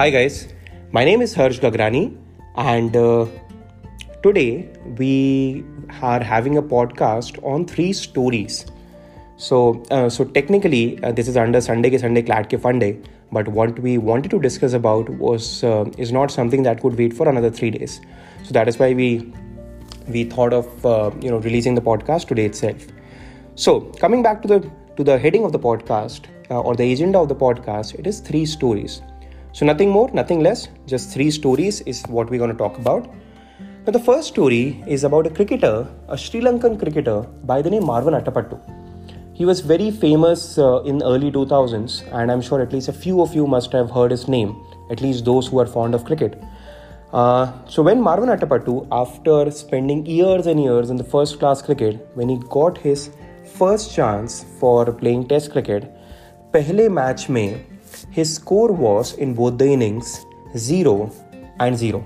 Hi guys, my name is Harsh Gagrani, and uh, today we are having a podcast on three stories. So, uh, so technically, uh, this is under Sunday ke Sunday CLAT ke Fundey, but what we wanted to discuss about was uh, is not something that could wait for another three days. So that is why we we thought of uh, you know releasing the podcast today itself. So coming back to the to the heading of the podcast uh, or the agenda of the podcast, it is three stories. So, nothing more, nothing less, just three stories is what we're going to talk about. Now, the first story is about a cricketer, a Sri Lankan cricketer by the name Marvan Atapattu. He was very famous uh, in early 2000s, and I'm sure at least a few of you must have heard his name, at least those who are fond of cricket. Uh, so when Marvan Atapattu, after spending years and years in the first class cricket, when he got his first chance for playing Test cricket, पहले match में his score was in both the innings 0 and 0.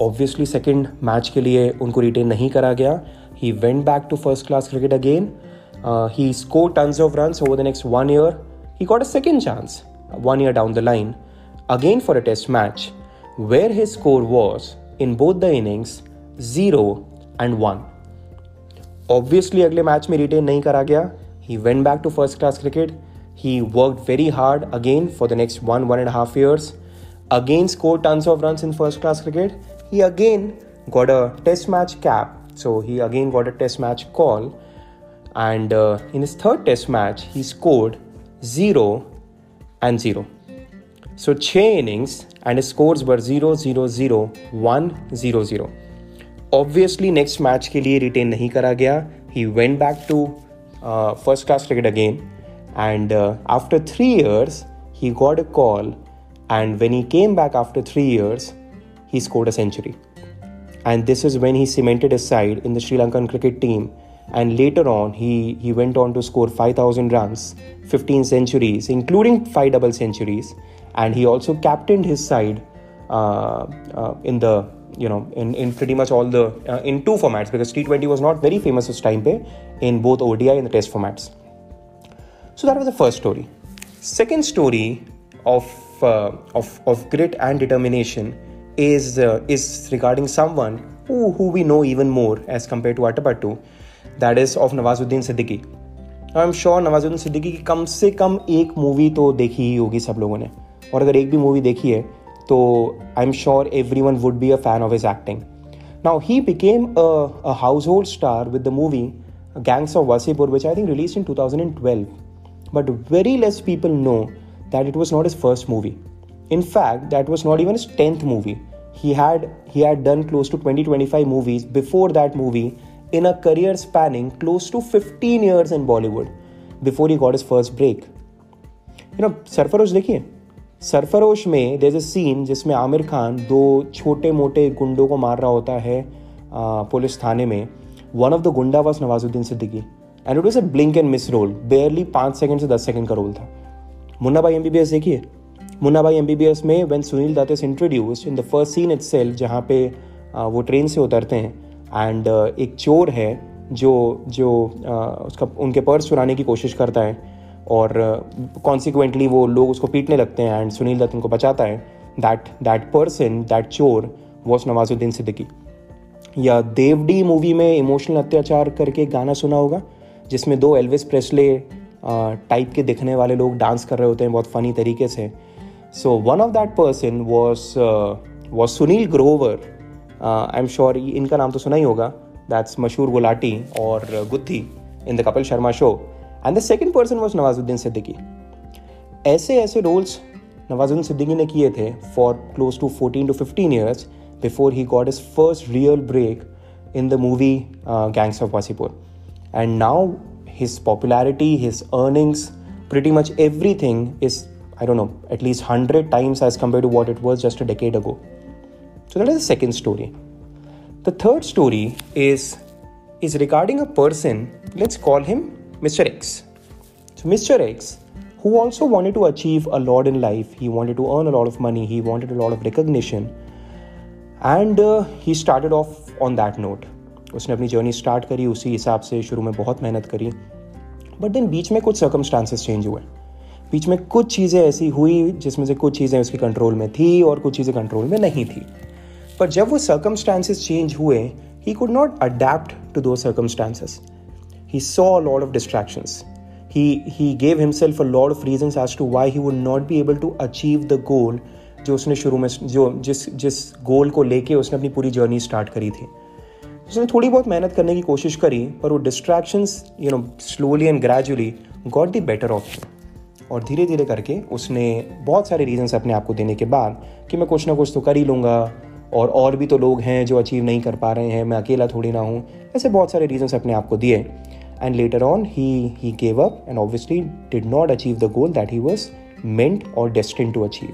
Obviously, second match के लिए उनको retain नहीं करा गया. He went back to first class cricket again. Uh, he scored tons of runs over the next one year. He got a second chance one year down the line, again for a test match, where his score was in both the innings 0 and 1. Obviously, अगले match में retain नहीं करा गया. He went back to first class cricket. He worked very hard again for the next one, one and a half years. Again, scored tons of runs in first class cricket. He again got a test match cap. So he again got a test match call. And uh, in his third test match, he scored 0 and 0. So 6 innings and his scores were 0 0 0 1 0 0. Obviously, next match के लिए retain नहीं करा गया. He went back to uh, first class cricket again and uh, after three years, he got a call. And when he came back after three years, he scored a century. And this is when he cemented his side in the Sri Lankan cricket team. And later on, he, he went on to score 5,000 runs, 15 centuries, including five double centuries. And he also captained his side uh, uh, in the you know in, in pretty much all the uh, in two formats because T20 was not very famous this time pay in both ODI and the Test formats. So that was the first story. Second story of uh, of of grit and determination is uh, is regarding someone who who we know even more as compared to Attapattu, that is of Nawazuddin Siddiqui. I am sure Nawazuddin Siddiqui की कम से कम एक movie तो देखी ही होगी सब लोगों ने और अगर एक भी मूवी देखी है तो I am sure every one would be a fan of his acting now he became a household star with the movie gangs of Wasseypur which I think release in 2012 but very less people know that it was not his first movie. In fact, that was not even his 10th movie. He had he had done close to 20 25 movies before that movie in a career spanning close to 15 years in Bollywood before he got his first break. You know, Sarfarosh देखिए सरफरोश में देर a scene जिसमें आमिर खान दो छोटे मोटे गुंडों को मार रहा होता है पुलिस थाने में one of the goonda was Nawazuddin Siddiqui and it was a blink and miss role barely पाँच सेकंड से दस सेकंड का रोल था। Munna Bhai M B B S देखिए। Munna Bhai M B B S में when Sunil Dutt is introduce in the first scene itself जहाँ पे वो ट्रेन से उतरते हैं। एंड एक चोर है जो जो उसका, उनके पर्स चुराने की कोशिश करता है। और कॉन्सिक्वेंटली वो लोग उसको पीटने लगते हैं एंड सुनील दत्त उनको बचाता है। That that person that chor was Nawazuddin Siddiqui. या देवडी मूवी में इमोशनल अत्याचार करके गाना सुना होगा? जिसमें दो एल्विस प्रेसले टाइप के दिखने वाले लोग डांस कर रहे होते हैं, बहुत फ़नी तरीके से। So one of that person was was Sunil Grover I am sure इनका नाम तो सुना ही होगा। दैट्स मशहूर गुलाटी और Guthi in the Kapil Sharma show and the second person was Nawazuddin Siddiqui ऐसे ऐसे रोल्स नवाजुद्दीन सिद्दीकी ने किए थे for close to fourteen to fifteen years before he got his first real break in the movie gangs of Wasseypur and now his popularity his earnings pretty much everything is i don't know at least 100 times as compared to what it was just a decade ago. So that is the second story. The third story is is regarding a person let's call him mr x. So mr x who also wanted to achieve a lot in life he wanted to earn a lot of money he wanted a lot of recognition. And uh, he started off on that note उसने अपनी journey start करी, उसी हिसाब से शुरू में बहुत मेहनत करी। बट देन बीच में कुछ सर्कमस्टांसेस चेंज हुए। बीच में कुछ चीज़ें ऐसी हुई जिसमें से कुछ चीज़ें उसके कंट्रोल में थी और कुछ चीज़ें कंट्रोल में नहीं थी। पर जब वो सर्कमस्टांसिस चेंज हुए he could not adapt to those circumstances he saw lot of distractions he he gave himself a lot of reasons as to why he would not be able to achieve the जो उसने शुरू में, जो, जिस जिस गोल को लेके उसने अपनी पूरी जर्नी स्टार्ट करी थी। उसने थोड़ी बहुत मेहनत करने की कोशिश करी, पर वो distractions you know slowly and gradually got the better of और धीरे धीरे करके उसने बहुत सारे रीजंस अपने आप को देने के बाद कि मैं कुछ ना कुछ तो कर ही लूँगा, और और भी तो लोग हैं जो अचीव नहीं कर पा रहे हैं, मैं अकेला थोड़ी ना हूँ, ऐसे बहुत सारे रीजंस अपने आप को दिए। And later on he he gave up and obviously did not achieve the goal that he was meant और destined to achieve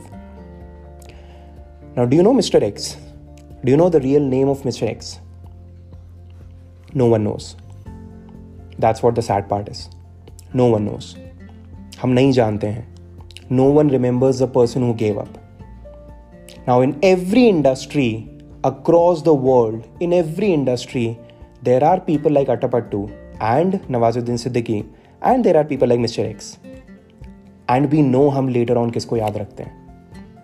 now do you know mr x? Do you know the real name of mr x? No one knows that's what the sad part is no one knows हम नहीं जानते हैं. No one remembers the person who gave up now in every industry across the world in every industry there are people like Atapattu and Nawazuddin Siddiqui and there are people like mister X and we know हम later on किसको याद रखते हैं.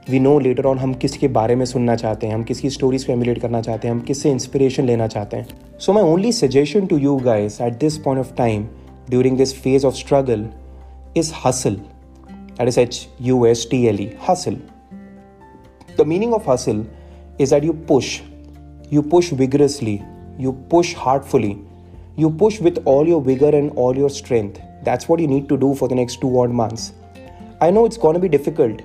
We know later on हम किसके बारे में सुनना चाहते हैं, हम किसकी स्टोरीज को एमुलेट करना चाहते हैं, हम किससे इंस्पिरेशन लेना चाहते हैं। So my only suggestion to you guys at this point of time during this phase of struggle is hustle that is H U S T L E hustle the meaning of hustle is at you push you push vigorously you push hardfully you push with all your vigour and all your strength that's what you need to do for the next two word months I know it's can be difficult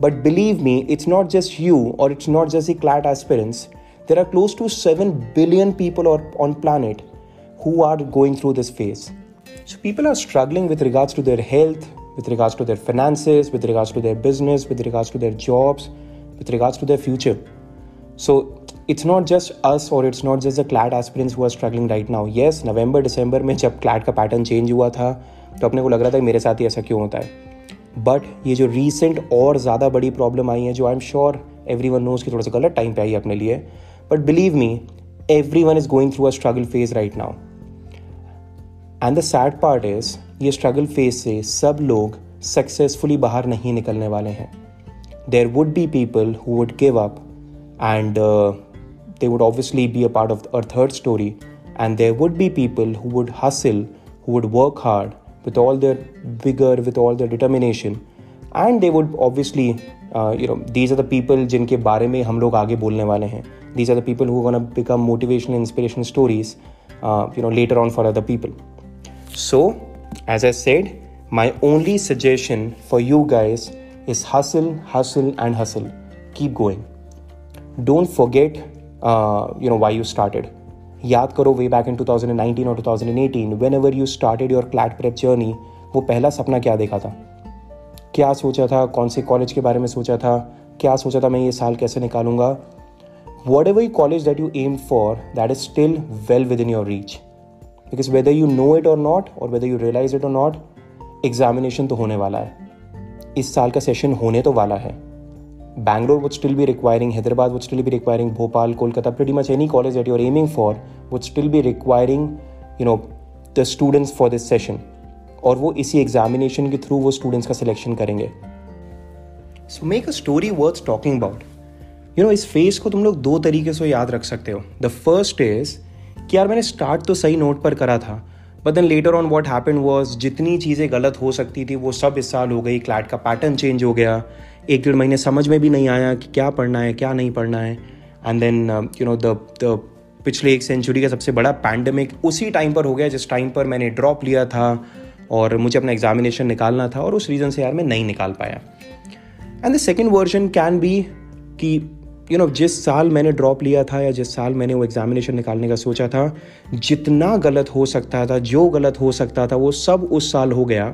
but believe me, it's not just you or it's not just the CLAT aspirants. There are close to 7 billion people on planet who are going through this phase. So people are struggling with regards to their health, with regards to their finances, with regards to their business, with regards to their jobs, with regards to their future. So it's not just us और it's not just the CLAT aspirants who are struggling right now yes नवंबर दिसंबर में जब CLAT का pattern change हुआ था तो अपने को लग रहा था कि मेरे साथ ही ऐसा क्यों होता है बट ये जो रीसेंट और ज़्यादा बड़ी प्रॉब्लम आई है जो I am sure every one knows की थोड़ा सा गलत टाइम पे आई है अपने लिए but believe me every one is going through a struggle phase right now and the sad part is ये स्ट्रगल फ़ेज़ से सब लोग सक्सेसफुली बाहर नहीं निकलने वाले हैं. There would be people who would give up and would obviously be a part of our third story, and there would be people who would hustle, who would work hard with all their vigor, with all their determination, and they would obviously, uh, you know, these are the people जिनके बारे में हम लोग आगे बोलने वाले हैं. These are the people who are going to become motivational, inspirational stories, uh, you know, later on for other people. So, as I said, my only suggestion for you guys is hustle, hustle, and hustle. Keep going. Don't forget you know why you started याद करो way back in 2019 और 2018 whenever you started your CLAT prep journey वो पहला सपना क्या देखा था? क्या सोचा था? कौन से कॉलेज के बारे में सोचा था? क्या सोचा था मैं ये साल कैसे निकालूँगा? Whatever you college that you aim for that is still well within your reach because whether you know it or not or whether you realise it or not examination तो होने वाला है। इस साल का सेशन होने तो वाला है। Bangalore would still be requiring, Hyderabad would still be requiring, Bhopal, Kolkata, pretty much any college that you're aiming for would still be requiring, you know, the students for this session. और वो इसी एग्जामिनेशन के through वो students का selection करेंगे so make a story worth talking about you know इस phase को तुम लोग दो तरीके से याद रख सकते हो द फ़र्स्ट इज़ कि यार मैंने स्टार्ट तो सही नोट पर करा था but then later on what happen was जितनी चीज़ें गलत हो सकती थी वो सब इस साल हो गई क्लैट का पैटर्न चेंज हो गया एक डेढ़ महीने समझ में भी नहीं आया कि क्या पढ़ना है, क्या नहीं पढ़ना है। And then you know the पिछले एक सेंचुरी का सबसे बड़ा पैंडमिक उसी टाइम पर हो गया जिस टाइम पर मैंने ड्रॉप लिया था और मुझे अपना एग्जामिनेशन निकालना था और उस रीज़न से यार मैं नहीं निकाल पाया। And the second version can be कि यू नो जिस साल मैंने ड्रॉप लिया था या जिस साल मैंने वो एग्जामिनेशन निकालने का सोचा था, जितना गलत हो सकता था, जो गलत हो सकता था, वो सब उस साल हो गया।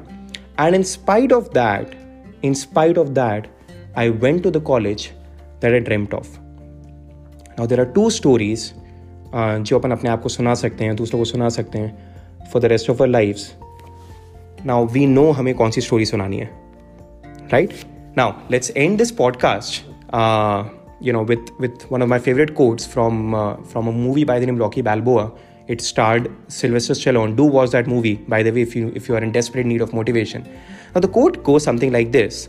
And in spite of that in spite of that I went to the college that I dreamt of. Now there are two stories uh, जो अपन अपने आप को सुना सकते हैं दूसरों को सुना सकते हैं for the rest of our life now we know हमें कौन सी स्टोरी सुनानी है right now let's end this podcast you know with with one of my favorite quotes from uh, from a movie by the name Rocky Balboa it starred Sylvester Stallone do watch that movie by the way if you if you are in desperate need of motivation Now, the quote goes something like this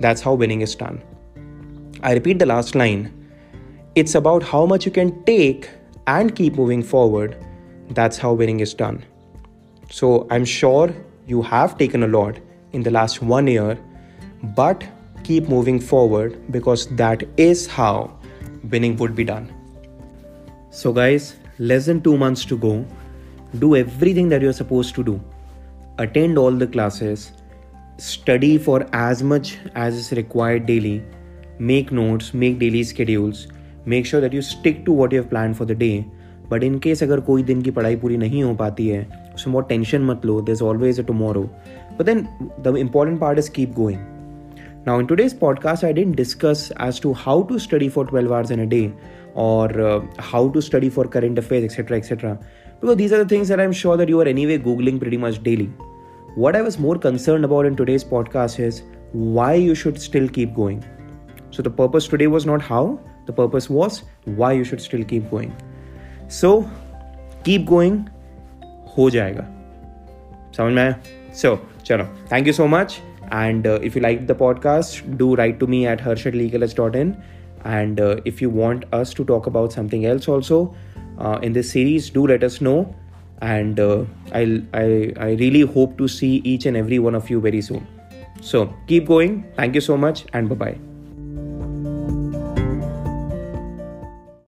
That's how winning is done. I repeat the last line. It's about how much you can take and keep moving forward. That's how winning is done. So I'm sure you have taken a lot in the last one year, but keep moving forward because that is how winning would be done. So, guys, less than two months to go. Do everything that you're supposed to do. Attend all the classes Study for as much as is required daily. Make notes, make daily schedules. Make sure that you stick to what you have planned for the day. But in case अगर कोई दिन की पढ़ाई पूरी नहीं हो पाती है उसमें बहुत टेंशन मत लो there is always a tomorrow but then the important part is keep going now in today's podcast i didn't discuss as to how to study for 12 hours in a day or uh, how to study for current affairs etc etc because these are the things that i'm sure that you are anyway googling pretty much daily What I was more concerned about in today's podcast is why you should still keep going. So the purpose today was not how, the purpose was why you should still keep going. So keep going, ho jayega. समझ में आया you चलो much. And uh, if you like the podcast, do write to me at harsh@legaledge.in. And uh, if you want us to talk about something else also uh, in this series, do let us know and uh, I'll, I, I really hope to see each and every one of you very soon. So keep going. Thank you so much and bye bye